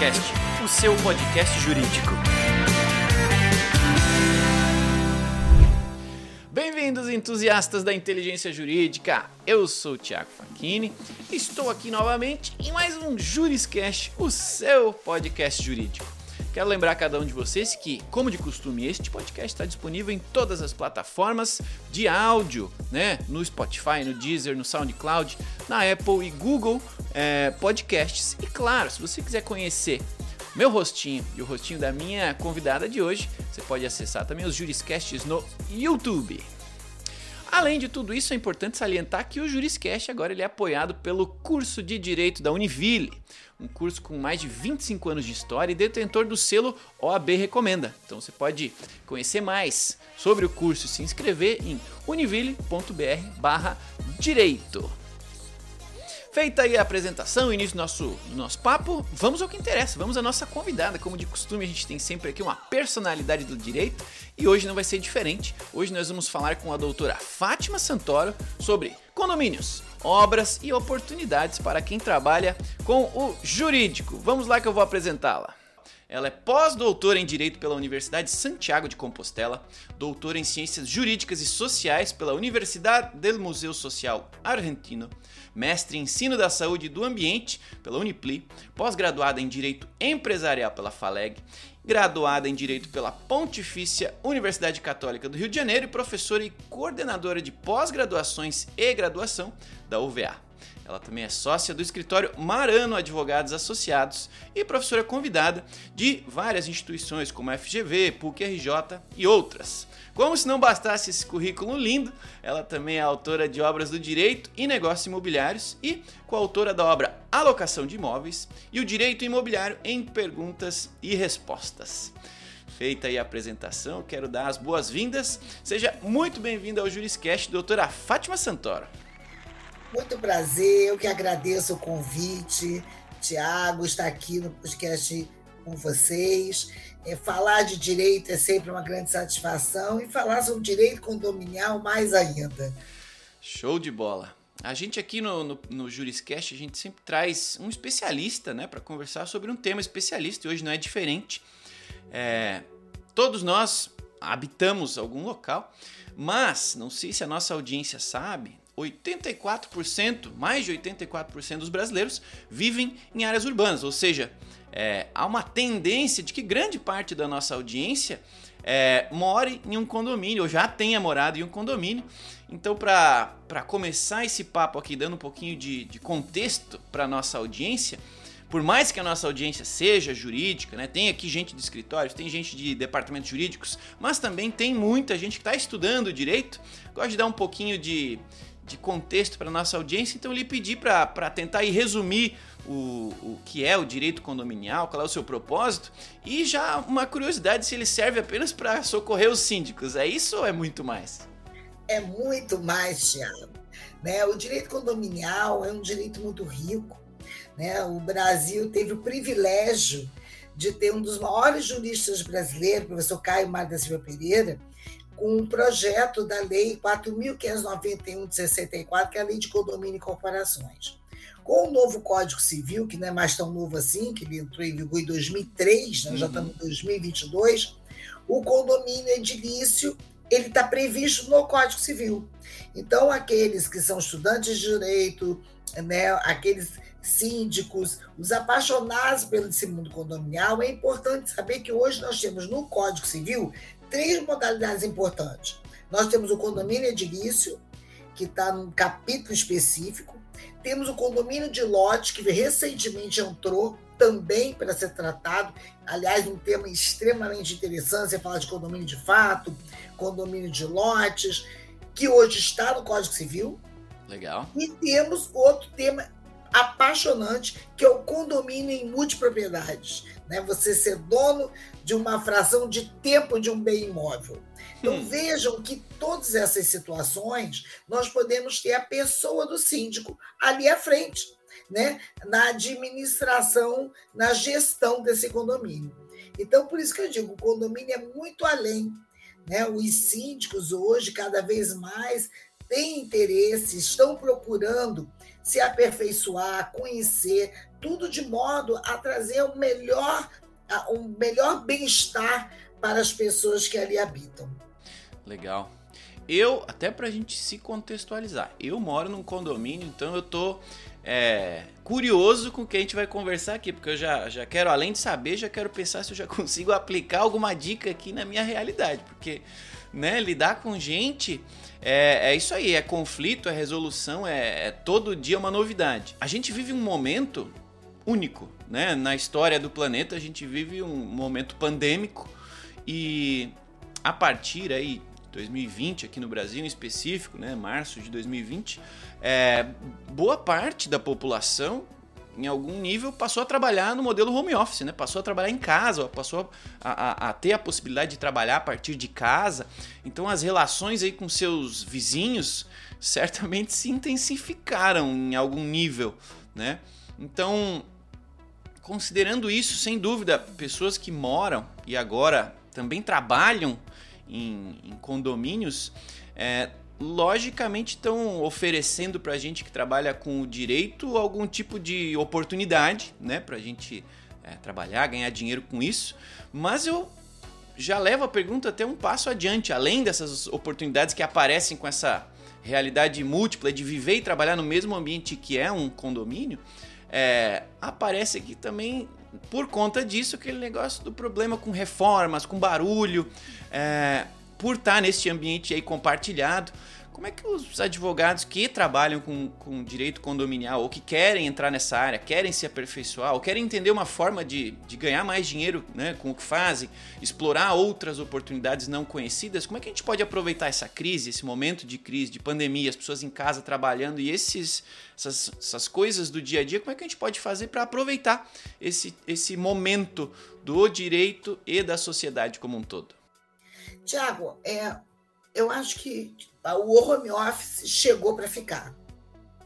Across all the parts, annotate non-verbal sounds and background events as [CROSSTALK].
Juriscast, o seu podcast jurídico. Bem-vindos, entusiastas da inteligência jurídica. Eu sou o Thiago Facchini. Estou aqui novamente em mais um Juriscast, o seu podcast jurídico. Quero lembrar a cada um de vocês que, como de costume, este podcast está disponível em todas as plataformas de áudio, né? No Spotify, no Deezer, no SoundCloud, na Apple e Google é, Podcasts. E claro, se você quiser conhecer meu rostinho e o rostinho da minha convidada de hoje, você pode acessar também os Juriscasts no YouTube. Além de tudo isso, é importante salientar que o Juriscast agora ele é apoiado pelo curso de Direito da Univille, um curso com mais de 25 anos de história e detentor do selo OAB Recomenda. Então você pode conhecer mais sobre o curso e se inscrever em univille.br/direito. Feita aí a apresentação, início do nosso, do nosso papo, vamos ao que interessa, vamos à nossa convidada. Como de costume, a gente tem sempre aqui uma personalidade do direito e hoje não vai ser diferente. Hoje nós vamos falar com a doutora Fátima Santoro sobre condomínios, obras e oportunidades para quem trabalha com o jurídico. Vamos lá que eu vou apresentá-la. Ela é pós-doutora em Direito pela Universidade de Santiago de Compostela, doutora em Ciências Jurídicas e Sociais pela Universidade del Museu Social Argentino, mestre em Ensino da Saúde e do Ambiente pela Unipli, pós-graduada em Direito Empresarial pela FALEG, graduada em Direito pela Pontifícia Universidade Católica do Rio de Janeiro e professora e coordenadora de pós-graduações e graduação da UVA. Ela também é sócia do escritório Marano Advogados Associados e professora convidada de várias instituições como a FGV, PUC-RJ e outras. Como se não bastasse esse currículo lindo, ela também é autora de obras do Direito e Negócios Imobiliários e coautora da obra Alocação de Imóveis e o Direito Imobiliário em Perguntas e Respostas. Feita aí a apresentação, quero dar as boas-vindas. Seja muito bem-vinda ao Juriscast, doutora Fátima Santoro. Muito prazer, eu que agradeço o convite. Tiago está aqui no podcast com vocês. É, falar de direito é sempre uma grande satisfação e falar sobre direito condominial mais ainda. Show de bola. A gente aqui no, no, no Juriscast, a gente sempre traz um especialista né, para conversar sobre um tema especialista e hoje não é diferente. É, todos nós habitamos algum local, mas não sei se a nossa audiência sabe, 84%, mais de 84% dos brasileiros vivem em áreas urbanas, ou seja, é, há uma tendência de que grande parte da nossa audiência é, more em um condomínio, ou já tenha morado em um condomínio. Então, para começar esse papo aqui, dando um pouquinho de, de contexto para nossa audiência, por mais que a nossa audiência seja jurídica, né, tem aqui gente de escritórios, tem gente de departamentos jurídicos, mas também tem muita gente que está estudando direito, gosto de dar um pouquinho de, de contexto para nossa audiência, então eu lhe pedi para tentar ir resumir o, o que é o direito condominial, qual é o seu propósito, e já uma curiosidade se ele serve apenas para socorrer os síndicos. É isso ou é muito mais? É muito mais, Thiago. Né? O direito condominial é um direito muito rico. Né? O Brasil teve o privilégio de ter um dos maiores juristas brasileiros, o professor Caio Mar da Silva Pereira, um projeto da Lei 4.591 de 64, que é a Lei de Condomínio e Corporações. Com o novo Código Civil, que não é mais tão novo assim, que ele entrou em vigor em 2003, né? uhum. já estamos em 2022, o condomínio edilício ele está previsto no Código Civil. Então, aqueles que são estudantes de direito, né, aqueles síndicos, os apaixonados pelo esse mundo condominial, é importante saber que hoje nós temos no Código Civil três modalidades importantes. Nós temos o condomínio edilício, que está num capítulo específico. Temos o condomínio de lote, que recentemente entrou também para ser tratado. Aliás, um tema extremamente interessante, você fala de condomínio de fato, condomínio de lotes, que hoje está no Código Civil. Legal. E temos outro tema apaixonante, que é o condomínio em multipropriedades. Né? Você ser dono de uma fração de tempo de um bem imóvel. Então hum. vejam que todas essas situações nós podemos ter a pessoa do síndico ali à frente, né? na administração, na gestão desse condomínio. Então, por isso que eu digo, o condomínio é muito além. Né? Os síndicos hoje, cada vez mais, têm interesse, estão procurando se aperfeiçoar, conhecer, tudo de modo a trazer o melhor, um melhor bem-estar para as pessoas que ali habitam. Legal. Eu, até para a gente se contextualizar, eu moro num condomínio, então eu tô é, curioso com o que a gente vai conversar aqui, porque eu já, já quero, além de saber, já quero pensar se eu já [LAUGHS] consigo aplicar alguma dica aqui na minha realidade, porque né, lidar com gente é, é isso aí, é conflito, é resolução, é, é todo dia uma novidade. A gente vive um momento único, né? Na história do planeta, a gente vive um momento pandêmico e a partir aí 2020 aqui no Brasil em específico, né, março de 2020, é, boa parte da população em algum nível passou a trabalhar no modelo home office, né? Passou a trabalhar em casa, passou a, a, a, ter a possibilidade de trabalhar a partir de casa. Então as relações aí com seus vizinhos certamente se intensificaram em algum nível, né? Então, considerando isso, sem dúvida, pessoas que moram e agora também trabalham em, em condomínios, é, logicamente estão oferecendo para a gente que trabalha com o direito algum tipo de oportunidade, né, para a gente é, trabalhar, ganhar dinheiro com isso. Mas eu já levo a pergunta até um passo adiante, além dessas oportunidades que aparecem com essa realidade múltipla de viver e trabalhar no mesmo ambiente que é um condomínio, é, aparece aqui também por conta disso aquele negócio do problema com reformas, com barulho, é, por estar neste ambiente aí compartilhado. Como é que os advogados que trabalham com, com direito condominial ou que querem entrar nessa área, querem se aperfeiçoar ou querem entender uma forma de, de ganhar mais dinheiro né, com o que fazem, explorar outras oportunidades não conhecidas, como é que a gente pode aproveitar essa crise, esse momento de crise, de pandemia, as pessoas em casa trabalhando e esses, essas, essas coisas do dia a dia, como é que a gente pode fazer para aproveitar esse, esse momento do direito e da sociedade como um todo? Tiago, é, eu acho que o home office chegou para ficar.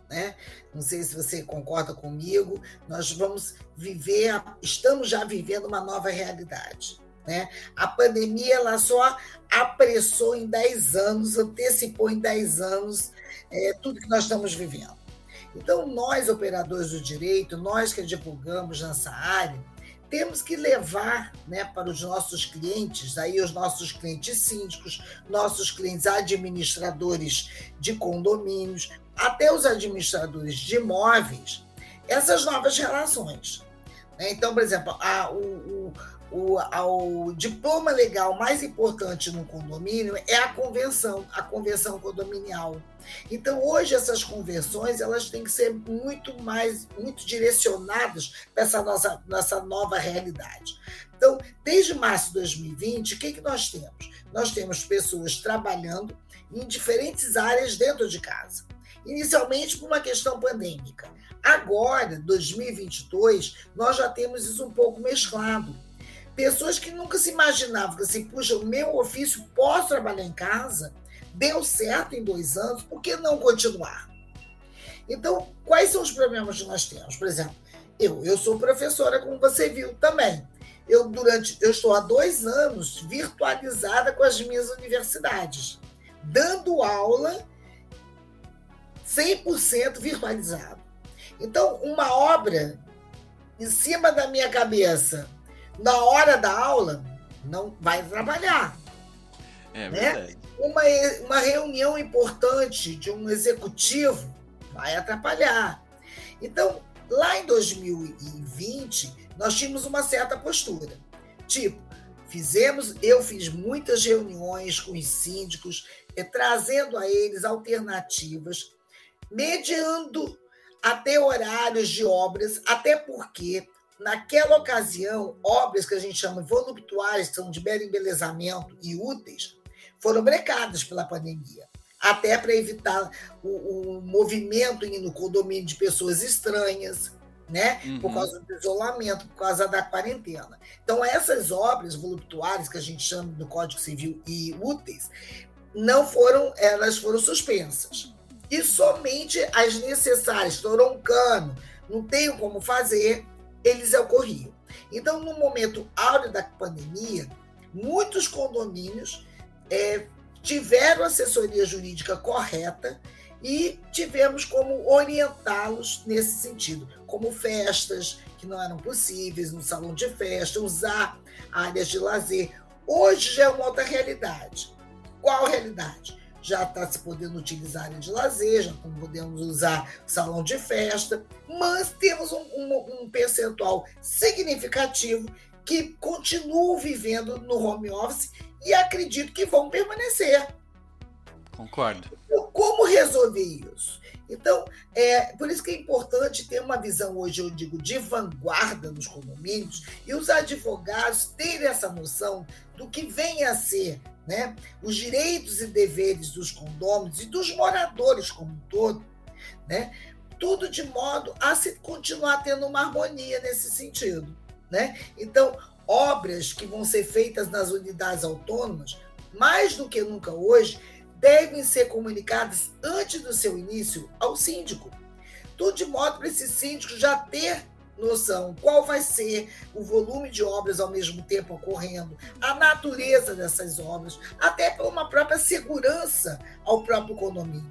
Né? Não sei se você concorda comigo, nós vamos viver, estamos já vivendo uma nova realidade. Né? A pandemia ela só apressou em 10 anos, antecipou em 10 anos é, tudo que nós estamos vivendo. Então, nós, operadores do direito, nós que divulgamos nessa área, temos que levar né, para os nossos clientes, aí os nossos clientes síndicos, nossos clientes administradores de condomínios, até os administradores de imóveis, essas novas relações. Né? Então, por exemplo, a, o, o o, o diploma legal mais importante no condomínio é a convenção, a convenção condominial. Então, hoje essas convenções elas têm que ser muito mais, muito direcionadas para essa nossa, nossa nova realidade. Então, desde março de 2020, o que, que nós temos? Nós temos pessoas trabalhando em diferentes áreas dentro de casa. Inicialmente por uma questão pandêmica. Agora, 2022, nós já temos isso um pouco mesclado Pessoas que nunca se imaginavam que assim, puxa, o meu ofício posso trabalhar em casa, deu certo em dois anos, por que não continuar? Então, quais são os problemas que nós temos? Por exemplo, eu, eu sou professora, como você viu também. Eu durante, eu estou há dois anos virtualizada com as minhas universidades, dando aula 100% virtualizado. Então, uma obra em cima da minha cabeça na hora da aula, não vai trabalhar. É né? verdade. Uma, uma reunião importante de um executivo vai atrapalhar. Então, lá em 2020, nós tínhamos uma certa postura. Tipo, fizemos, eu fiz muitas reuniões com os síndicos, eh, trazendo a eles alternativas, mediando até horários de obras, até porque Naquela ocasião, obras que a gente chama voluptuárias, que são de belo embelezamento e úteis, foram brecadas pela pandemia, até para evitar o, o, movimento no condomínio de pessoas estranhas, né? Uhum. Por causa do isolamento, por causa da quarentena. Então, essas obras voluptuárias que a gente chama do Código Civil e úteis, não foram, elas foram suspensas. E somente as necessárias, estourou um cano, não tenho como fazer, eles ocorriam. Então, no momento áureo da pandemia, muitos condomínios é, tiveram assessoria jurídica correta e tivemos como orientá-los nesse sentido, como festas que não eram possíveis no salão de festa, usar áreas de lazer. Hoje já é uma outra realidade. Qual realidade? Já está se podendo utilizar área de lazer, já podemos usar salão de festa, mas temos um, um, um percentual significativo que continuam vivendo no home office e acredito que vão permanecer. Concordo. Como resolver isso? Então, é por isso que é importante ter uma visão hoje, eu digo, de vanguarda nos condomínios e os advogados terem essa noção do que vem a ser né, os direitos e deveres dos condôminos e dos moradores como um todo, né, tudo de modo a se continuar tendo uma harmonia nesse sentido. Né? Então, obras que vão ser feitas nas unidades autônomas, mais do que nunca hoje, devem ser comunicadas antes do seu início ao síndico. Tudo de modo para esse síndico já ter noção qual vai ser o volume de obras ao mesmo tempo ocorrendo, a natureza dessas obras, até para uma própria segurança ao próprio condomínio.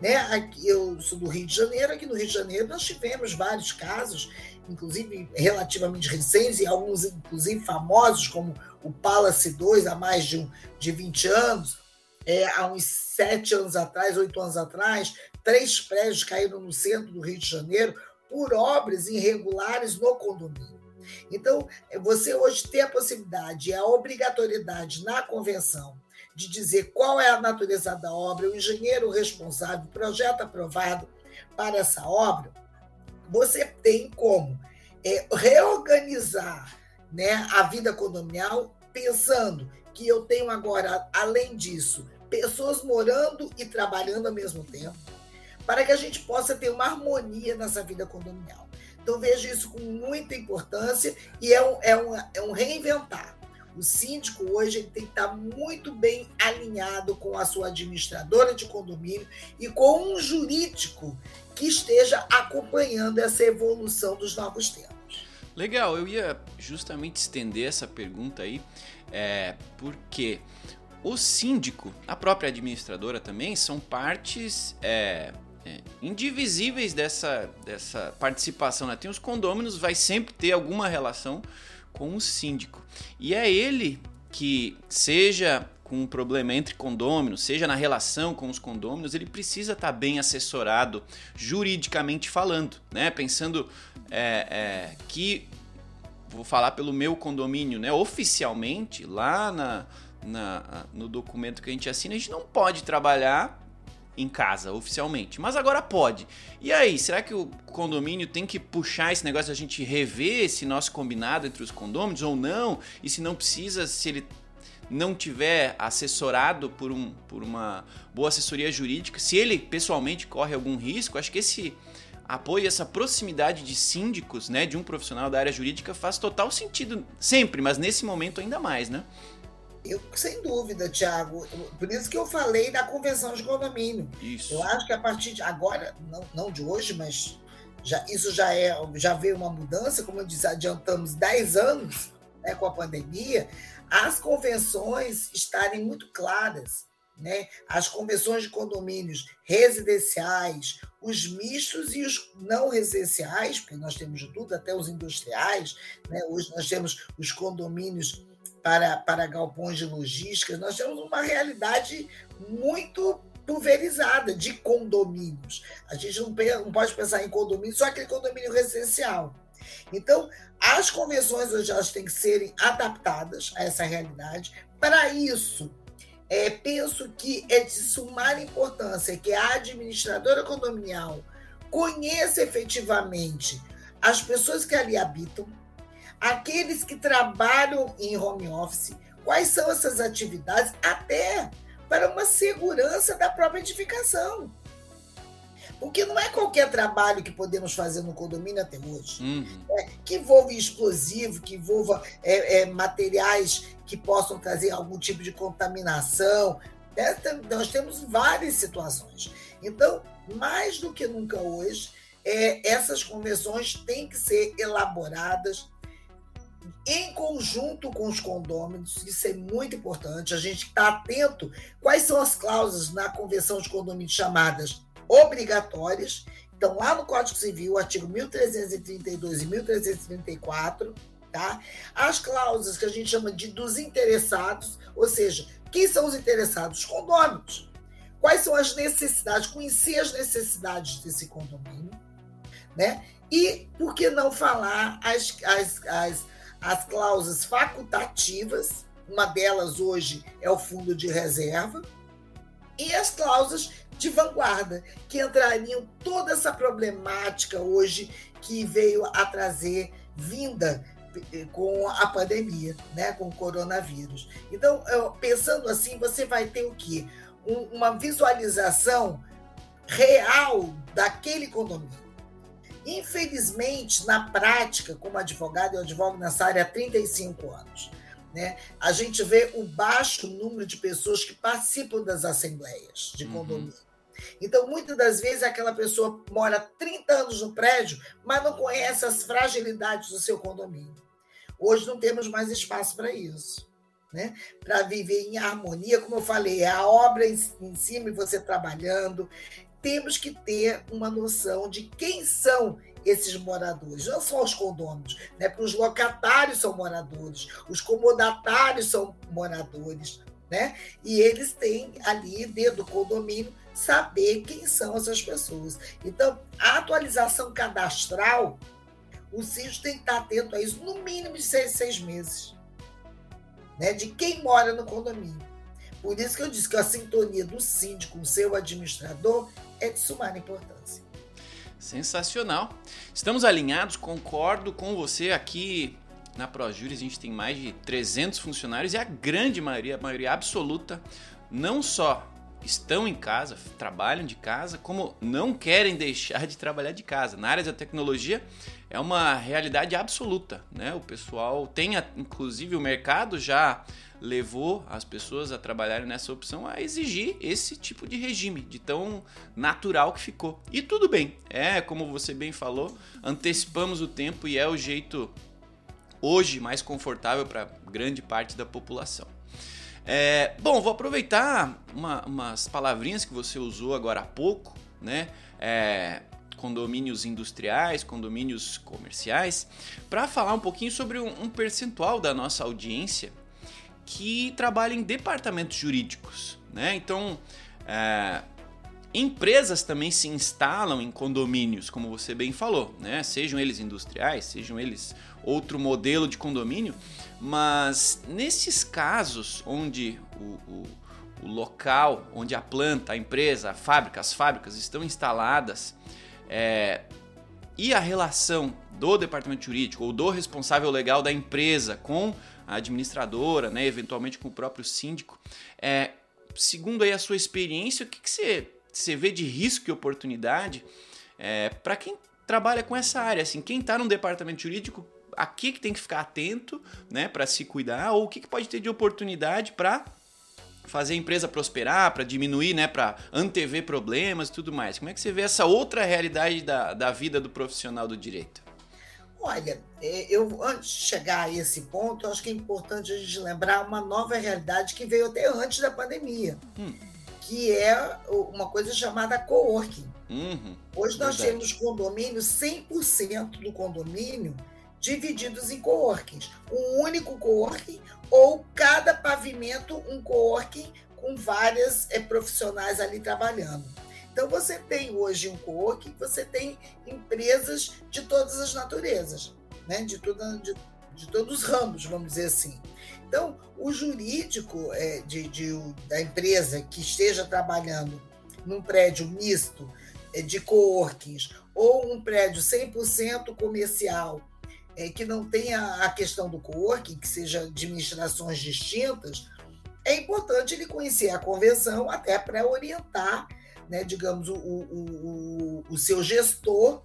Né? Aqui, eu sou do Rio de Janeiro, aqui no Rio de Janeiro nós tivemos vários casos inclusive relativamente recentes, e alguns, inclusive, famosos, como o Palace 2, há mais de, um, de 20 anos, é, há uns sete anos atrás, oito anos atrás, três prédios caíram no centro do Rio de Janeiro por obras irregulares no condomínio. Então, você hoje tem a possibilidade e a obrigatoriedade na convenção de dizer qual é a natureza da obra, o engenheiro responsável, o projeto aprovado para essa obra, você tem como é, reorganizar né, a vida condominial pensando que eu tenho agora, além disso, pessoas morando e trabalhando ao mesmo tempo, para que a gente possa ter uma harmonia nessa vida condominial. Então, vejo isso com muita importância e é um, é um, é um reinventar. O síndico hoje ele tem que estar muito bem alinhado com a sua administradora de condomínio e com um jurídico que esteja acompanhando essa evolução dos novos tempos. Legal, eu ia justamente estender essa pergunta aí, é, porque o síndico, a própria administradora também, são partes é, é, indivisíveis dessa, dessa participação. Né? Tem os condôminos, vai sempre ter alguma relação com o síndico. E é ele que, seja com um problema entre condôminos, seja na relação com os condôminos, ele precisa estar tá bem assessorado juridicamente falando, né? Pensando é, é, que vou falar pelo meu condomínio, né? Oficialmente, lá na, na, no documento que a gente assina, a gente não pode trabalhar em casa, oficialmente. Mas agora pode. E aí, será que o condomínio tem que puxar esse negócio a gente rever esse nosso combinado entre os condôminos ou não? E se não precisa, se ele não tiver assessorado por, um, por uma boa assessoria jurídica, se ele pessoalmente corre algum risco, acho que esse apoio, essa proximidade de síndicos, né, de um profissional da área jurídica faz total sentido sempre, mas nesse momento ainda mais, né? Eu, sem dúvida, Tiago. Por isso que eu falei da convenção de condomínio. Isso. Eu acho que a partir de agora, não, não de hoje, mas já, isso já é já veio uma mudança, como eu disse, adiantamos 10 anos né, com a pandemia as convenções estarem muito claras. Né? As convenções de condomínios residenciais, os mistos e os não residenciais, porque nós temos de tudo, até os industriais. Né? Hoje nós temos os condomínios para, para galpões de logística, nós temos uma realidade muito pulverizada de condomínios. A gente não, não pode pensar em condomínio, só aquele condomínio residencial. Então, as convenções hoje elas têm que serem adaptadas a essa realidade. Para isso, é, penso que é de sumar importância que a administradora condominial conheça efetivamente as pessoas que ali habitam, aqueles que trabalham em home office, quais são essas atividades, até para uma segurança da própria edificação. Porque não é qualquer trabalho que podemos fazer no condomínio até hoje. Uhum. É, que envolva explosivo, que envolva é, é, materiais que possam trazer algum tipo de contaminação. É, nós temos várias situações. Então, mais do que nunca hoje, é, essas convenções têm que ser elaboradas em conjunto com os condôminos, isso é muito importante, a gente está atento quais são as cláusulas na convenção de condomínio chamadas obrigatórias. Então, lá no Código Civil, artigo 1332 e 1334, tá? As cláusulas que a gente chama de dos interessados, ou seja, quem são os interessados? Os condôminos. Quais são as necessidades? Conhecer as necessidades desse condomínio, né? E por que não falar as, as, as, as cláusulas facultativas? Uma delas hoje é o fundo de reserva, e as cláusulas de vanguarda, que entrariam toda essa problemática hoje que veio a trazer vinda eh, com a pandemia, né, com o coronavírus. Então, pensando assim, você vai ter o quê? uma visualização real daquele condomínio. Infelizmente, na prática, como advogado, eu advogo nessa área há 35 anos. Né? A gente vê o baixo número de pessoas que participam das assembleias de uhum. condomínio. Uhum. Então, muitas das vezes, aquela pessoa mora 30 anos no prédio, mas não conhece as fragilidades do seu condomínio. Hoje não temos mais espaço para isso. Né? Para viver em harmonia, como eu falei, é a obra em, em cima e você trabalhando. Temos que ter uma noção de quem são esses moradores, não só os condôminos, né? Porque os locatários são moradores, os comodatários são moradores, né? E eles têm ali dentro do condomínio saber quem são essas pessoas. Então, a atualização cadastral, o síndico tem que estar atento a isso no mínimo de seis, seis meses, né? De quem mora no condomínio. Por isso que eu disse que a sintonia do síndico com o seu administrador é de sumar importância. Sensacional. Estamos alinhados, concordo com você aqui na ProJury a gente tem mais de 300 funcionários e a grande maioria, a maioria absoluta, não só estão em casa, trabalham de casa, como não querem deixar de trabalhar de casa. Na área da tecnologia é uma realidade absoluta, né? O pessoal tem, inclusive o mercado já levou as pessoas a trabalharem nessa opção a exigir esse tipo de regime, de tão natural que ficou. E tudo bem, é como você bem falou, antecipamos o tempo e é o jeito hoje mais confortável para grande parte da população. É, bom, vou aproveitar uma, umas palavrinhas que você usou agora há pouco, né? É, condomínios industriais, condomínios comerciais, para falar um pouquinho sobre um, percentual da nossa audiência que trabalha em departamentos jurídicos, né? Então, é, empresas também se instalam em condomínios, como você bem falou, né? Sejam eles industriais, sejam eles outro modelo de condomínio, mas nesses casos onde o, o, o local, onde a planta, a empresa, a fábrica, as fábricas estão instaladas é, e a relação do departamento jurídico ou do responsável legal da empresa com a administradora, né, eventualmente com o próprio síndico, é, segundo aí a sua experiência, o que, que você, você vê de risco e oportunidade é, para quem trabalha com essa área? Assim, quem está no departamento jurídico, a que, que tem que ficar atento né, para se cuidar, ou o que, que pode ter de oportunidade para fazer a empresa prosperar, para diminuir, né, para antever problemas e tudo mais. Como é que você vê essa outra realidade da, da vida do profissional do direito? Olha, é, eu antes de chegar a esse ponto, eu acho que é importante a gente lembrar uma nova realidade que veio até antes da pandemia, hum. que é uma coisa chamada coworking. Uhum, Hoje nós verdade. temos condomínios, 100% do condomínio divididos em coworkings. Um único coworking ou cada pavimento um coworking com várias é, profissionais ali trabalhando. Então você tem hoje um coworking, você tem empresas de todas as naturezas, né? de, toda, de, de todos os ramos, vamos dizer assim. Então, o jurídico é, de, de, da empresa que esteja trabalhando num prédio misto é, de coworkings ou um prédio 100% comercial é, que não tenha a questão do coworking, que seja administrações distintas, é importante ele conhecer a convenção até para orientar, né, digamos, o, o, o, o seu gestor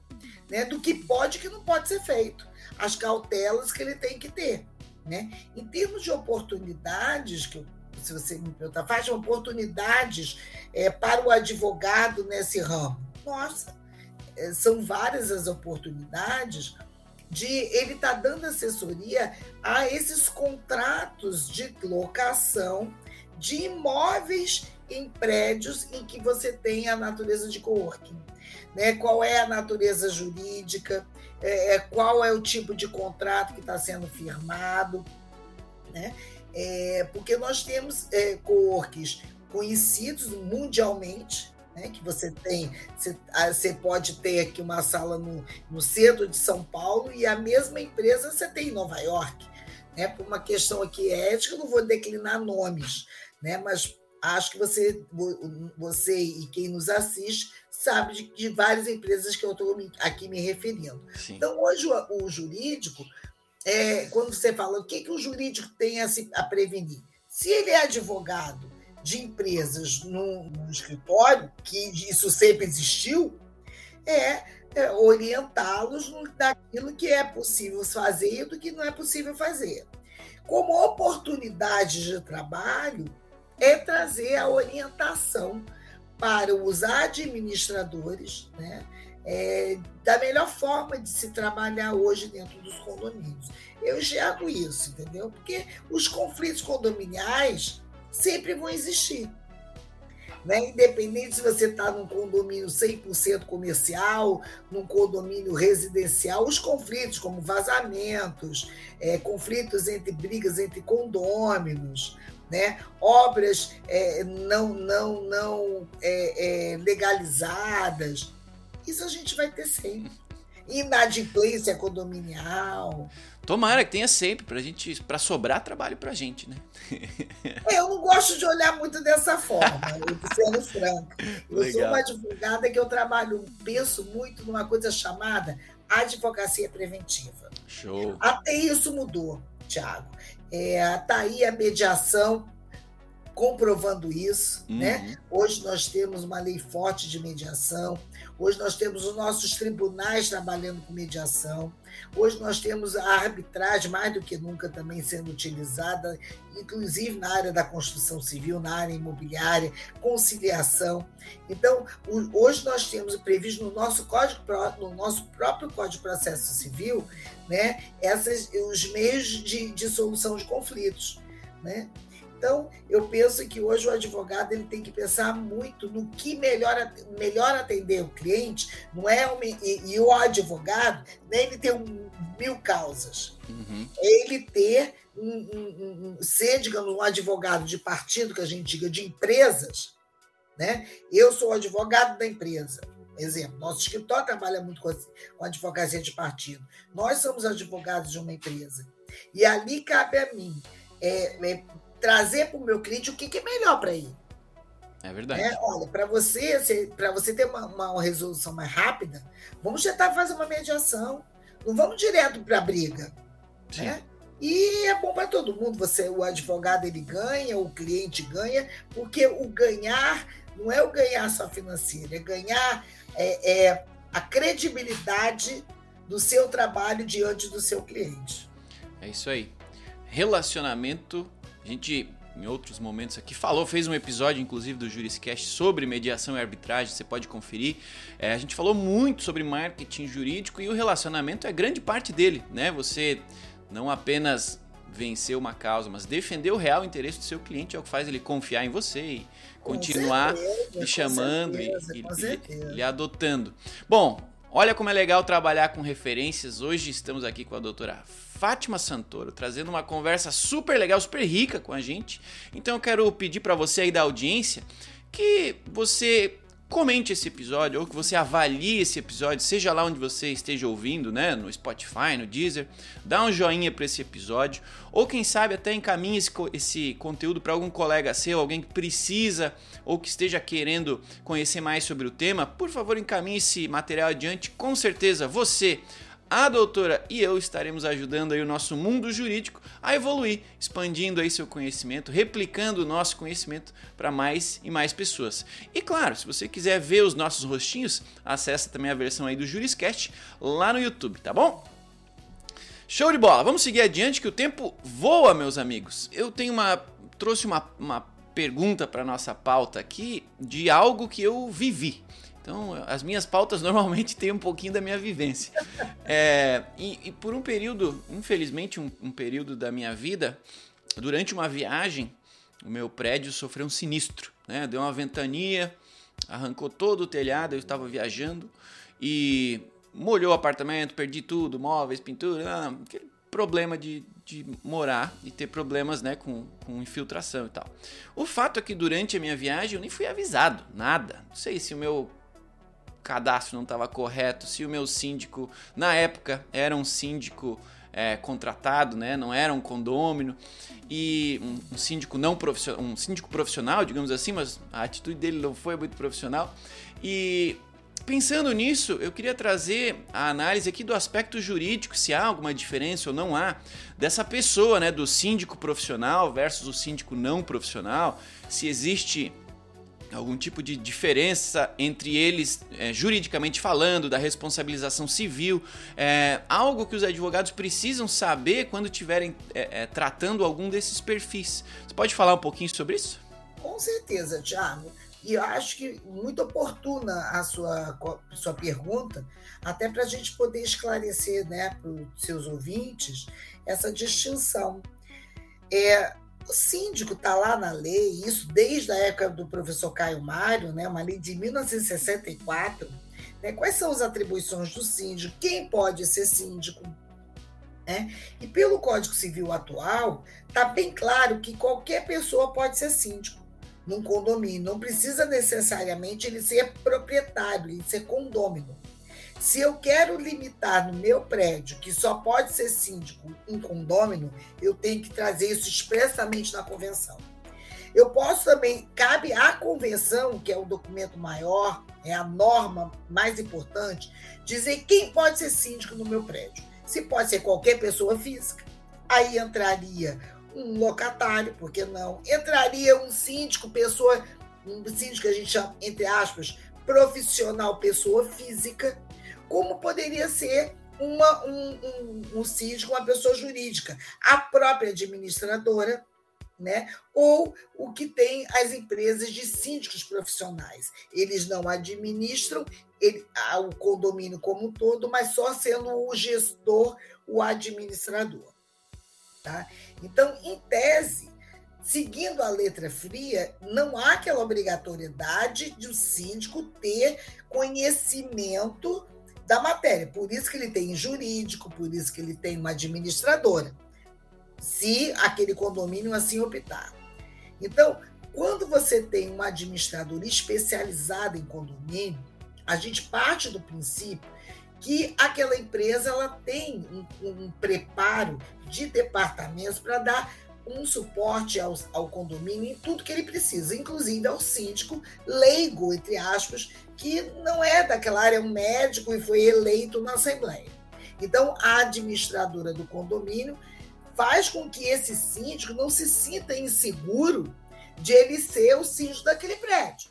né, do que pode e que não pode ser feito, as cautelas que ele tem que ter. Né? Em termos de oportunidades, que se você me perguntar, faz oportunidades é, para o advogado nesse ramo. Nossa, é, são várias as oportunidades, de ele tá dando assessoria a esses contratos de locação de imóveis em prédios em que você tem a natureza de coworking. Né? Qual é a natureza jurídica, é, é qual é o tipo de contrato que está sendo firmado. Né? É, porque nós temos é, coworkings conhecidos mundialmente, né, que você tem, você, ah, você, pode ter aqui uma sala no, no centro de São Paulo e a mesma empresa você tem em Nova York. Né, por uma questão aqui ética, eu não vou declinar nomes, né, mas acho que você, você e quem nos assiste sabe de, de várias empresas que eu estou aqui me referindo. Sim. Então, hoje o, o jurídico, é, quando você fala o que, que o jurídico tem a, se, a prevenir? Se ele é advogado de empresas no, no escritório, que isso sempre existiu, é, é orientá-los naquilo que é possível fazer e do que não é possível fazer. Como oportunidade de trabalho, é trazer a orientação para os administradores né, é, da melhor forma de se trabalhar hoje dentro dos condomínios. Eu enxergo isso, entendeu? Porque os conflitos condominiais sempre vão existir. Né? Independente se você está num condomínio 100% comercial, num condomínio residencial, os conflitos, como vazamentos, é, conflitos entre brigas entre condôminos, né? obras é, não, não, não é, é legalizadas, isso a gente vai ter sempre. Inadimplência condominial. Tomara que tenha sempre pra gente, para sobrar trabalho pra gente, né? [LAUGHS] Eu não gosto de olhar muito dessa forma, sendo franco. Eu Legal. sou uma advogada que eu trabalho, penso muito numa coisa chamada advocacia preventiva. Show. Até isso mudou, Tiago. É, tá aí a mediação comprovando isso, uhum. né? Hoje nós temos uma lei forte de mediação. Hoje nós temos os nossos tribunais trabalhando com mediação. Hoje nós temos a arbitragem mais do que nunca também sendo utilizada, inclusive na área da construção civil, na área imobiliária, conciliação. Então, hoje nós temos previsto no nosso código, no nosso próprio Código de Processo Civil, né, essas, os meios de, de solução de conflitos, né? Então, eu penso que hoje o advogado ele tem que pensar muito no que melhor, melhor atender o cliente, não é uma, e, e, o advogado, nem ele ter um, mil causas. Uhum. Ele ter um, um, um, ser, digamos, um advogado de partido, que a gente diga, de empresas, né? Eu sou advogado da empresa. Exemplo, nosso escritório trabalha muito com, com advocacia de partido. Nós somos advogados de uma empresa. E ali cabe a mim é, é trazer para o meu cliente o que, que é melhor para ele. É verdade. É, olha, para você, para você ter uma, uma, resolução mais rápida, vamos tentar fazer uma mediação. Não vamos direto para a briga. Sim. Né? E é bom para todo mundo. Você, o advogado ele ganha, o cliente ganha, porque o ganhar não é o ganhar só financeiro, é ganhar é, é a credibilidade do seu trabalho diante do seu cliente. É isso aí. Relacionamento a gente, em outros momentos aqui, falou, fez um episódio, inclusive, do Juriscast sobre mediação e arbitragem, você pode conferir. É, a gente falou muito sobre marketing jurídico e o relacionamento é grande parte dele, né? Você não apenas vencer uma causa, mas defender o real interesse do seu cliente é o que faz ele confiar em você e continuar certeza, lhe chamando certeza, e, e, e adotando. Bom, olha como é legal trabalhar com referências. Hoje estamos aqui com a doutora Fátima Santoro, trazendo uma conversa super legal, super rica com a gente. Então eu quero pedir para você aí da audiência que você comente esse episódio ou que você avalie esse episódio, seja lá onde você esteja ouvindo, né, no Spotify, no Deezer, dá um joinha para esse episódio, ou quem sabe até encaminhe esse, esse conteúdo para algum colega seu, alguém que precisa ou que esteja querendo conhecer mais sobre o tema, por favor encaminhe esse material adiante, com certeza você a doutora e eu estaremos ajudando aí o nosso mundo jurídico a evoluir, expandindo aí seu conhecimento, replicando o nosso conhecimento para mais e mais pessoas. E claro, se você quiser ver os nossos rostinhos, acessa também a versão aí do Juriscast lá no YouTube, tá bom? Show de bola, vamos seguir adiante que o tempo voa, meus amigos. Eu tenho uma trouxe uma, uma pergunta para nossa pauta aqui de algo que eu vivi. Então, as minhas pautas [LAUGHS] normalmente têm um pouquinho da minha vivência. É, e, e, por um período, infelizmente, um, um, período da minha vida, durante uma viagem, o meu prédio sofreu um sinistro. Né? Deu uma ventania, arrancou todo o telhado, eu estava viajando e molhou o apartamento, perdi tudo, móveis, pintura, ah, aquele problema de, de morar e ter problemas né, com, com infiltração e tal. O fato é que durante a minha viagem eu nem fui avisado, nada. Não sei se o meu cadastro não estava correto, se o meu síndico, na época, era um síndico é, contratado, né? Não era um condômino e um, um, síndico não profissional, um síndico profissional, digamos assim, mas a atitude dele não foi muito profissional. E pensando nisso, eu queria trazer a análise aqui do aspecto jurídico, se há alguma diferença ou não há dessa pessoa, né, do síndico profissional versus o síndico não profissional, se existe algum tipo de diferença entre eles, é, juridicamente falando, da responsabilização civil, é, algo que os advogados precisam saber quando estiverem é, é, tratando algum desses perfis. Você pode falar um pouquinho sobre isso? Com certeza, Thiago. E eu acho que muito oportuna a sua, sua pergunta, até para a gente poder esclarecer né, para os seus ouvintes essa distinção. É, o síndico está lá na lei, isso desde a época do professor Caio Mário, né, uma lei de 1964. Né, quais são as atribuições do síndico? Quem pode ser síndico? Né? E pelo Código Civil atual, está bem claro que qualquer pessoa pode ser síndico num condomínio. Não precisa necessariamente ele ser proprietário, ele ser condômino. Se eu quero limitar no meu prédio que só pode ser síndico um condômino, eu tenho que trazer isso expressamente na convenção. Eu posso também, cabe à convenção, que é o documento maior, é a norma mais importante, dizer quem pode ser síndico no meu prédio. Se pode ser qualquer pessoa física, aí entraria um locatário, por que não? Entraria um síndico, pessoa, um síndico que a gente chama, entre aspas, profissional, pessoa física, como poderia ser uma, um, um, um síndico, uma pessoa jurídica, a própria administradora, né? ou o que tem as empresas de síndicos profissionais. Eles não administram ele, o condomínio como um todo, mas só sendo o gestor, o administrador. Tá? Então, em tese, seguindo a letra fria, não há aquela obrigatoriedade de o síndico ter conhecimento da matéria. Por isso que ele tem jurídico, por isso que ele tem uma administradora, se aquele condomínio assim optar. Então, quando você tem uma administradora especializada em condomínio, a gente parte do princípio que aquela empresa ela tem um, um preparo de departamentos para dar um suporte ao, ao condomínio em tudo que ele precisa, inclusive ao síndico leigo, entre aspas, que não é daquela área, é um médico e foi eleito na Assembleia. Então, a administradora do condomínio faz com que esse síndico não se sinta inseguro de ele ser o síndico daquele prédio.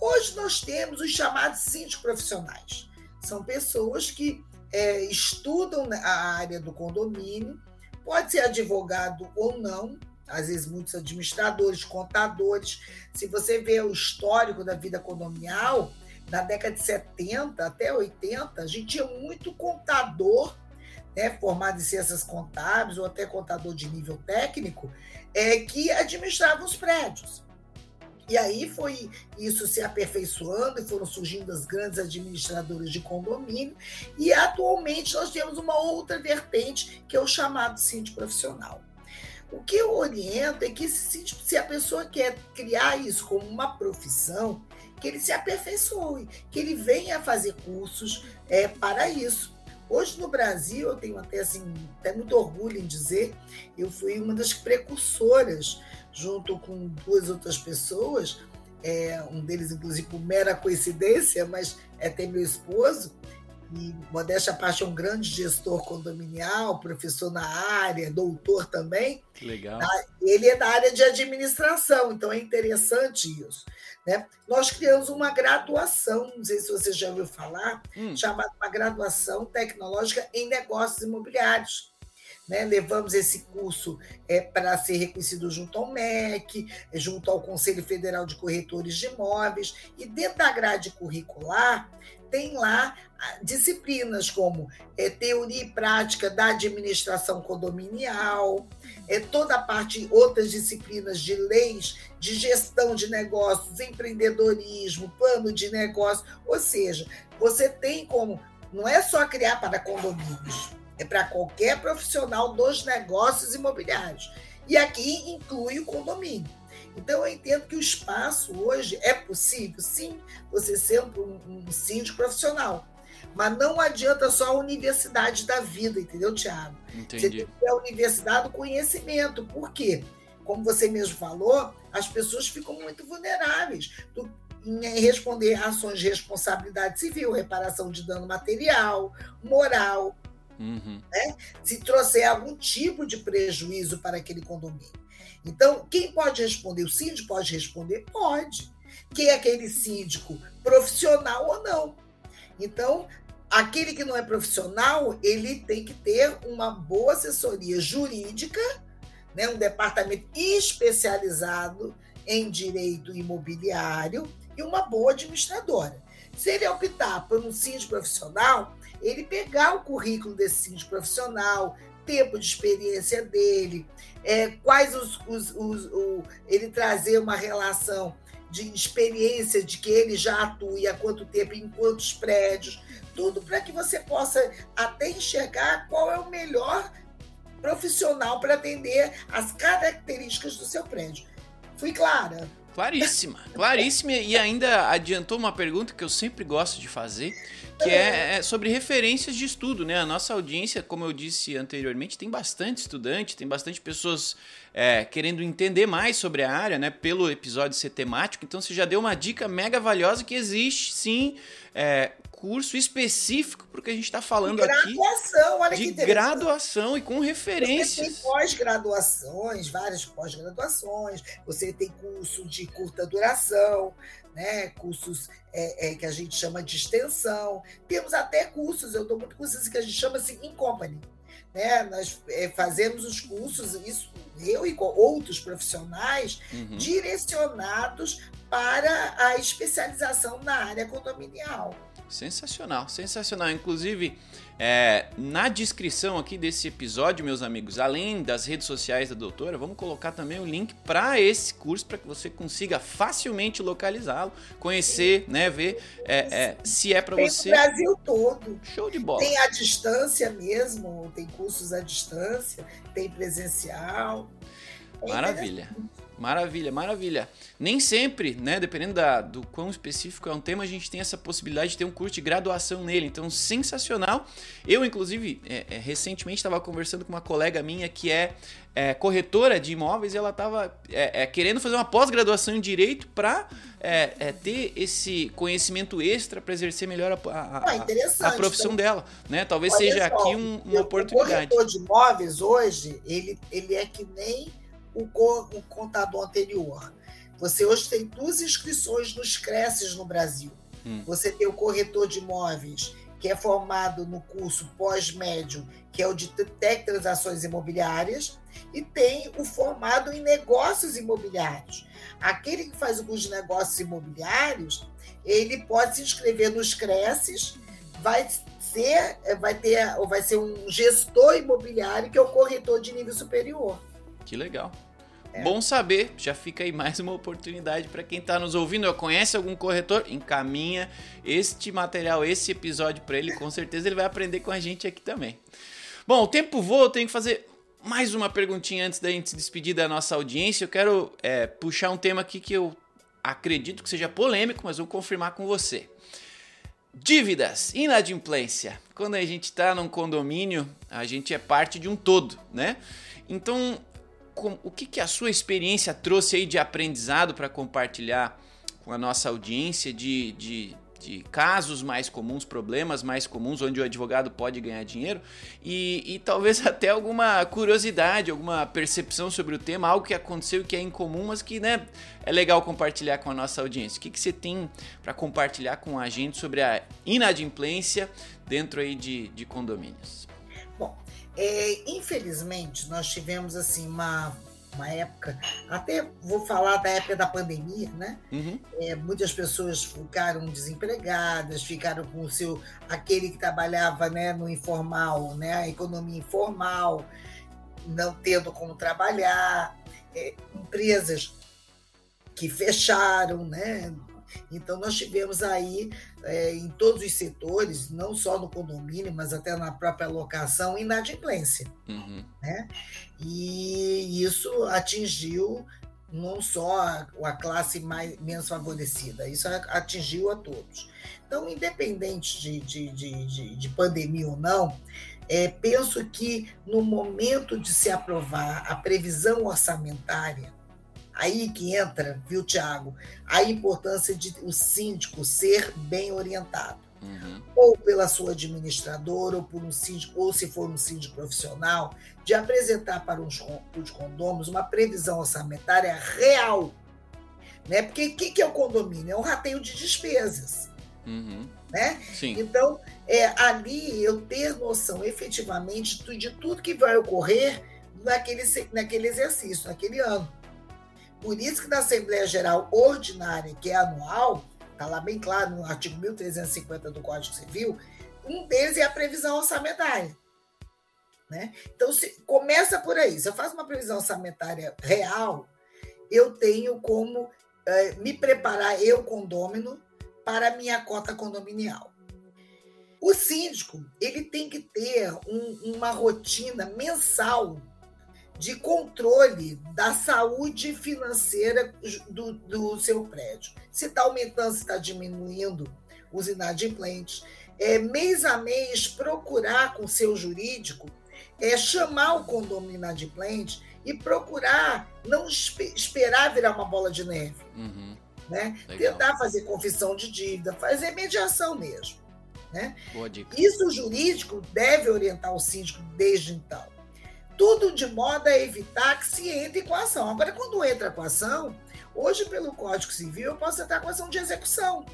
Hoje nós temos os chamados síndicos profissionais. São pessoas que é, estudam a área do condomínio, pode ser advogado ou não, às vezes muitos administradores, contadores. Se você vê o histórico da vida condominial, na década de 70 até 80, a gente tinha muito contador, né, formado em ciências contábeis ou até contador de nível técnico, é, que administrava os prédios. E aí foi isso se aperfeiçoando e foram surgindo as grandes administradoras de condomínio. E atualmente nós temos uma outra vertente, que é o chamado síndico profissional. O que eu oriento é que se a pessoa quer criar isso como uma profissão, que ele se aperfeiçoe, que ele venha fazer cursos é, para isso. Hoje no Brasil, eu tenho até, assim, até muito orgulho em dizer, eu fui uma das precursoras, junto com duas outras pessoas, é, um deles, inclusive, por mera coincidência, mas é até meu esposo, e modéstia parte é um grande gestor condominial, professor na área, doutor também. Legal. Tá? Ele é da área de administração, então é interessante isso. Né? Nós criamos uma graduação, não sei se você já ouviu falar, hum. chamada uma graduação tecnológica em negócios imobiliários. Né? levamos esse curso é, para ser reconhecido junto ao MEC, junto ao Conselho Federal de Corretores de Imóveis, e dentro da grade curricular tem lá ah, disciplinas como é, teoria e prática da administração condominial, é, toda a parte, outras disciplinas de leis, de gestão de negócios, empreendedorismo, plano de negócio, ou seja, você tem como, não é só criar para condomínios, é para qualquer profissional dos negócios imobiliários. E aqui inclui o condomínio. Então, eu entendo que o espaço hoje é possível, sim, você ser um, um síndico profissional. Mas não adianta só a universidade da vida, entendeu, Tiago? Você tem que ter a universidade do conhecimento. Por quê? Como você mesmo falou, as pessoas ficam muito vulneráveis em responder ações de responsabilidade civil, reparação de dano material, moral. Uhum. Né? Se trouxer algum tipo de prejuízo para aquele condomínio. Então, quem pode responder? O síndico pode responder? Pode. Quem é aquele síndico? Profissional ou não? Então, aquele que não é profissional, ele tem que ter uma boa assessoria jurídica, né, um departamento especializado em direito imobiliário e uma boa administradora. Se ele optar por um síndico profissional, ele pegar o currículo desse síndico profissional, tempo de experiência dele, é, quais os, os, os o, ele trazer uma relação de experiência de que ele já atua há quanto tempo, em quantos prédios, tudo para que você possa até enxergar qual é o melhor profissional para atender as características do seu prédio. Fui clara? Claríssima, claríssima. E ainda adiantou uma pergunta que eu sempre gosto de fazer, que é, é sobre referências de estudo, né? A nossa audiência, como eu disse anteriormente, tem bastante estudante, tem bastante pessoas é, querendo entender mais sobre a área, né? Pelo episódio ser temático. Então você já deu uma dica mega valiosa que existe sim é, curso específico para o que a gente está falando de aqui. Graduação, olha de que graduação e com referências. Você tem pós-graduações, várias pós-graduações, você tem curso de curta duração, né? cursos é, é, que a gente chama de extensão. Temos até cursos, eu dou muito cursos que a gente chama assim, in company. Né? Nós é, fazemos os cursos, isso eu e outros profissionais, uhum. direcionados para a especialização na área condominial. Sensacional, sensacional. Inclusive, é, na descrição aqui desse episódio, meus amigos, além das redes sociais da doutora, vamos colocar também o link para esse curso para que você consiga facilmente localizá-lo, conhecer, né, ver é, é, se é para você. Tem o Brasil todo. Show de bola. Tem a distância mesmo, tem cursos à distância, tem presencial. É Maravilha. Maravilha, maravilha. Nem sempre, né, dependendo da, do quão específico é um tema, a gente tem essa possibilidade de ter um curso de graduação nele. Então, sensacional. Eu, inclusive, é, é, recentemente estava conversando com uma colega minha que é, é corretora de imóveis e ela estava é, é, querendo fazer uma pós-graduação em Direito para é, ter esse conhecimento extra para exercer melhor a, a, ah, a profissão então, dela. Né? Talvez seja só, aqui um, uma oportunidade. O corretor de imóveis hoje, ele, ele é que nem o, o contador anterior. Você hoje tem duas inscrições nos Cresces no Brasil. Hum. Você tem o corretor de imóveis, que é formado no curso pós-médio, que é o de Tec Transações Imobiliárias, e tem o formado em negócios imobiliários. Aquele que faz o curso de negócios imobiliários, ele pode se inscrever nos Cresces, vai ser, vai ter, ou vai ser um gestor imobiliário que é o corretor de nível superior. Que legal. É. Bom saber, já fica aí mais uma oportunidade para quem está nos ouvindo. Conhece algum corretor? Encaminha este material, esse episódio para ele, com certeza ele vai aprender com a gente aqui também. Bom, o tempo voa, eu tenho que fazer mais uma perguntinha antes da gente se despedir da nossa audiência. Eu quero é, puxar um tema aqui que eu acredito que seja polêmico, mas vou confirmar com você. Dívidas, inadimplência. Quando a gente está num condomínio, a gente é parte de um todo, né? Então, o que, que a sua experiência trouxe aí de aprendizado para compartilhar com a nossa audiência de, de, de, casos mais comuns, problemas mais comuns, onde o advogado pode ganhar dinheiro e, e talvez [LAUGHS] até alguma curiosidade, alguma percepção sobre o tema, algo que aconteceu que é incomum, mas que né, é legal compartilhar com a nossa audiência. O que, que você tem para compartilhar com a gente sobre a inadimplência dentro aí de, de condomínios? É, infelizmente, nós tivemos assim uma, uma época, até vou falar da época da pandemia, né? Uhum. É, muitas pessoas ficaram desempregadas, ficaram com o seu aquele que trabalhava né, no informal, né, a economia informal, não tendo como trabalhar, é, empresas que fecharam, né? Então, nós tivemos aí, é, em todos os setores, não só no condomínio, mas até na própria locação, inadimplência. Uhum. Né? E isso atingiu não só a, a classe mais, menos favorecida, isso atingiu a todos. Então, independente de, de, de, de pandemia ou não, é, penso que no momento de se aprovar a previsão orçamentária, Aí que entra, viu, Tiago, a importância de o síndico ser bem orientado. Uhum. Ou pela sua administradora, ou por um síndico, ou se for um síndico profissional, de apresentar para os, os condôminos uma previsão orçamentária real. Né? Porque o que, que é o condomínio? É um rateio de despesas. Uhum. Né? Sim. Então, é, ali eu ter noção efetivamente de, de tudo que vai ocorrer naquele, naquele exercício, naquele ano. Por isso que na Assembleia Geral Ordinária, que é anual, está lá bem claro no artigo 1350 do Código Civil, um deles é a previsão orçamentária. Né? Então, se, começa por aí. Se eu faço uma previsão orçamentária real, eu tenho como é, me preparar, eu, condômino, para a minha cota condominial. O síndico ele tem que ter um, uma rotina mensal de controle da saúde financeira do, do seu prédio. Se está aumentando, se está diminuindo os inadimplentes. É, mês a mês, procurar com o seu jurídico é, chamar o condomínio inadimplente e procurar não esperar virar uma bola de neve. Uhum. Né? Tentar fazer confissão de dívida, fazer mediação mesmo. Né? Isso o jurídico deve orientar o síndico desde então tudo de modo a evitar que se entre com a ação. Agora, quando entra com a ação, hoje, pelo Código Civil, eu posso entrar com ação de execução,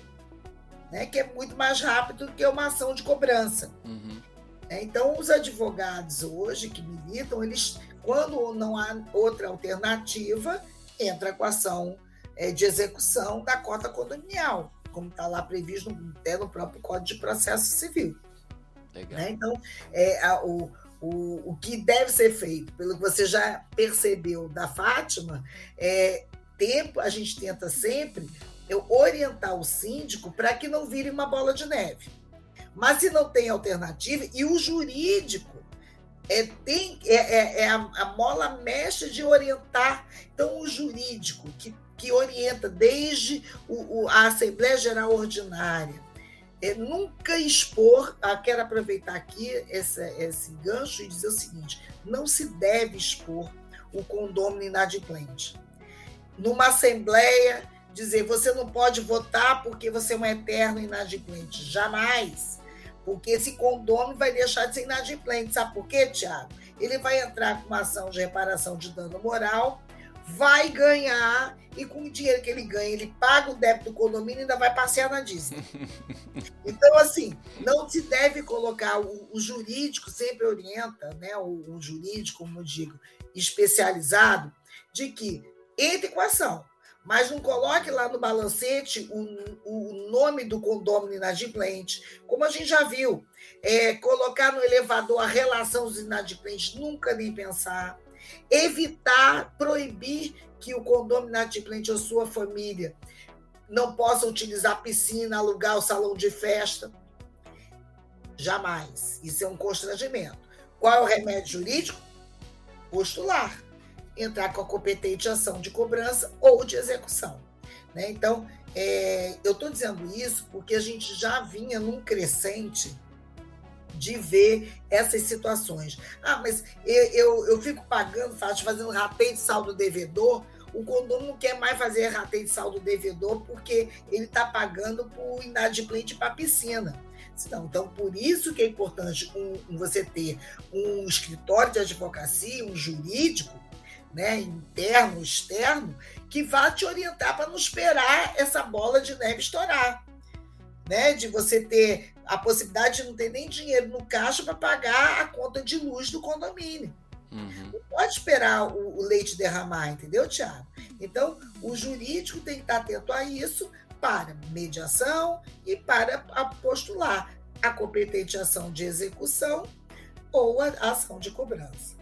né, que é muito mais rápido do que uma ação de cobrança. Uhum. É, então, os advogados hoje que militam, eles, quando não há outra alternativa, entra com ação é, de execução da cota condominial, como está lá previsto até no próprio Código de Processo Civil. Né? Então, é, a, o, o, o que deve ser feito, pelo que você já percebeu da Fátima, é tempo, a gente tenta sempre orientar o síndico para que não vire uma bola de neve. Mas se não tem alternativa, e o jurídico é, tem, é, é, é a, a, mola mexe de orientar. Então, o jurídico que, que orienta desde o, o, a Assembleia Geral Ordinária, é, nunca expor. Ah, quero aproveitar aqui esse, gancho e dizer o seguinte: não se deve expor o condômino inadimplente. Numa assembleia, dizer você não pode votar porque você é um eterno inadimplente. Jamais. Porque esse condômino vai deixar de ser inadimplente. Sabe por quê, Tiago? Ele vai entrar com uma ação de reparação de dano moral vai ganhar e com o dinheiro que ele ganha, ele paga o débito do condomínio e ainda vai passear na Disney. [LAUGHS] Então, assim, não se deve colocar, o, o jurídico sempre orienta, né, o, o, jurídico, como eu digo, especializado, de que entre com a ação, mas não coloque lá no balancete o, o nome do condomínio inadimplente, como a gente já viu, é, colocar no elevador a relação dos inadimplentes, nunca nem pensar evitar, proibir que o condomínio inadimplente ou sua família não possa utilizar piscina, alugar o salão de festa. Jamais. Isso é um constrangimento. Qual é o remédio jurídico? Postular. Entrar com a competente ação de cobrança ou de execução. Né? Então, é, eu estou dizendo isso porque a gente já vinha num crescente de ver essas situações. Ah, mas eu, eu, eu fico pagando, fazendo rateio de saldo devedor. O condomínio não quer mais fazer rateio de saldo devedor porque ele está pagando por inadimplente para a piscina. Então, então, por isso que é importante um, você ter um escritório de advocacia, um jurídico, né, interno, externo, que vá te orientar para não esperar essa bola de neve estourar. Né, de você ter a possibilidade de não ter nem dinheiro no caixa para pagar a conta de luz do condomínio. Uhum. Não pode esperar o, o, leite derramar, entendeu, Tiago? Então, o jurídico tem que estar atento a isso para mediação e para postular a competente ação de execução ou a ação de cobrança.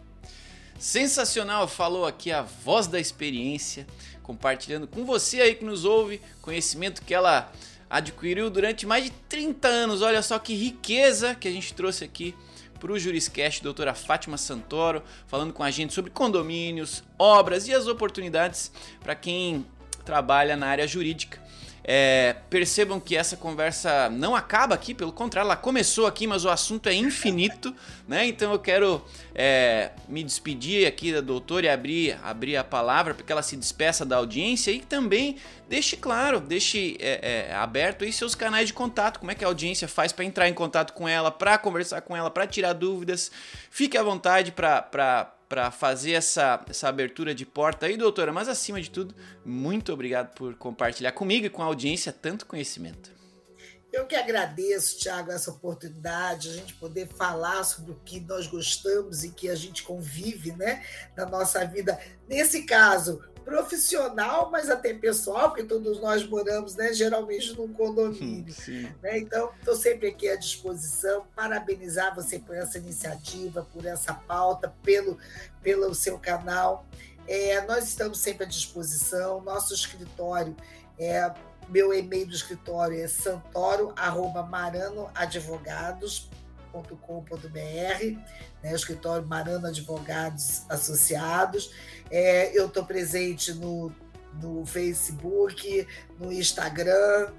Sensacional, falou aqui a voz da experiência, compartilhando com você aí que nos ouve, conhecimento que ela adquiriu durante mais de 30 anos. Olha só que riqueza que a gente trouxe aqui para o Juriscast, doutora Fátima Santoro, falando com a gente sobre condomínios, obras e as oportunidades para quem trabalha na área jurídica. É, percebam que essa conversa não acaba aqui, pelo contrário, ela começou aqui, mas o assunto é infinito, né? Então eu quero é, me despedir aqui da doutora e abrir, abrir a palavra para que ela se despeça da audiência e também deixe claro, deixe é, é aberto aí seus canais de contato, como é que a audiência faz para entrar em contato com ela, para conversar com ela, para tirar dúvidas. Fique à vontade para para fazer essa, essa abertura de porta aí, doutora. Mas acima de tudo, muito obrigado por compartilhar comigo e com a audiência tanto conhecimento. Eu que agradeço, Tiago, essa oportunidade, a gente poder falar sobre o que nós gostamos e que a gente convive né, na nossa vida. Nesse caso, profissional, mas até pessoal, porque todos nós moramos, né, geralmente num condomínio. Né? Então, estou sempre aqui à disposição. Parabenizar você por essa iniciativa, por essa pauta, pelo, pelo seu canal. É, nós estamos sempre à disposição. Nosso escritório é meu e-mail do escritório é santoro@maranoadvogados.com.br, né, escritório Marano Advogados Associados. É, eu estou presente no, no Facebook, no Instagram.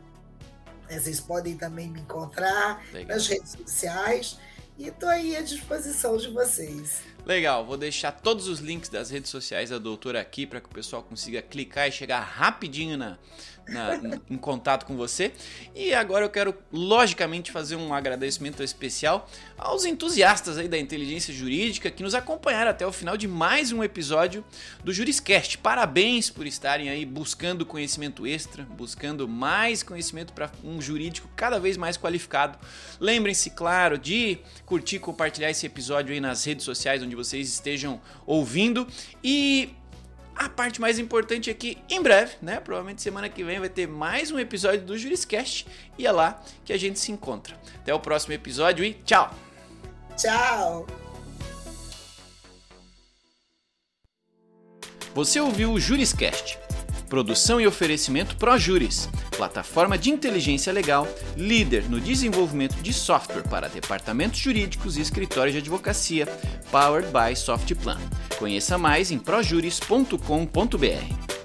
É, vocês podem também me encontrar Legal. nas redes sociais. E estou aí à disposição de vocês. Legal, vou deixar todos os links das redes sociais da doutora aqui para que o pessoal consiga clicar e chegar rapidinho na, na, em contato com você. E agora eu quero, logicamente, fazer um agradecimento especial aos entusiastas aí da inteligência jurídica que nos acompanharam até o final de mais um episódio do Juriscast. Parabéns por estarem aí buscando conhecimento extra, buscando mais conhecimento para um jurídico cada vez mais qualificado. Lembrem-se, claro, de curtir e compartilhar esse episódio aí nas redes sociais onde vocês estejam ouvindo e a parte mais importante aqui, em breve, né? Provavelmente semana que vem vai ter mais um episódio do Juriscast e é lá que a gente se encontra. Até o próximo episódio e tchau! Tchau! Você ouviu o Juriscast Produção e oferecimento ProJuris, plataforma de inteligência legal, líder no desenvolvimento de software para departamentos jurídicos e escritórios de advocacia, powered by Softplan. Conheça mais em projuris.com.br.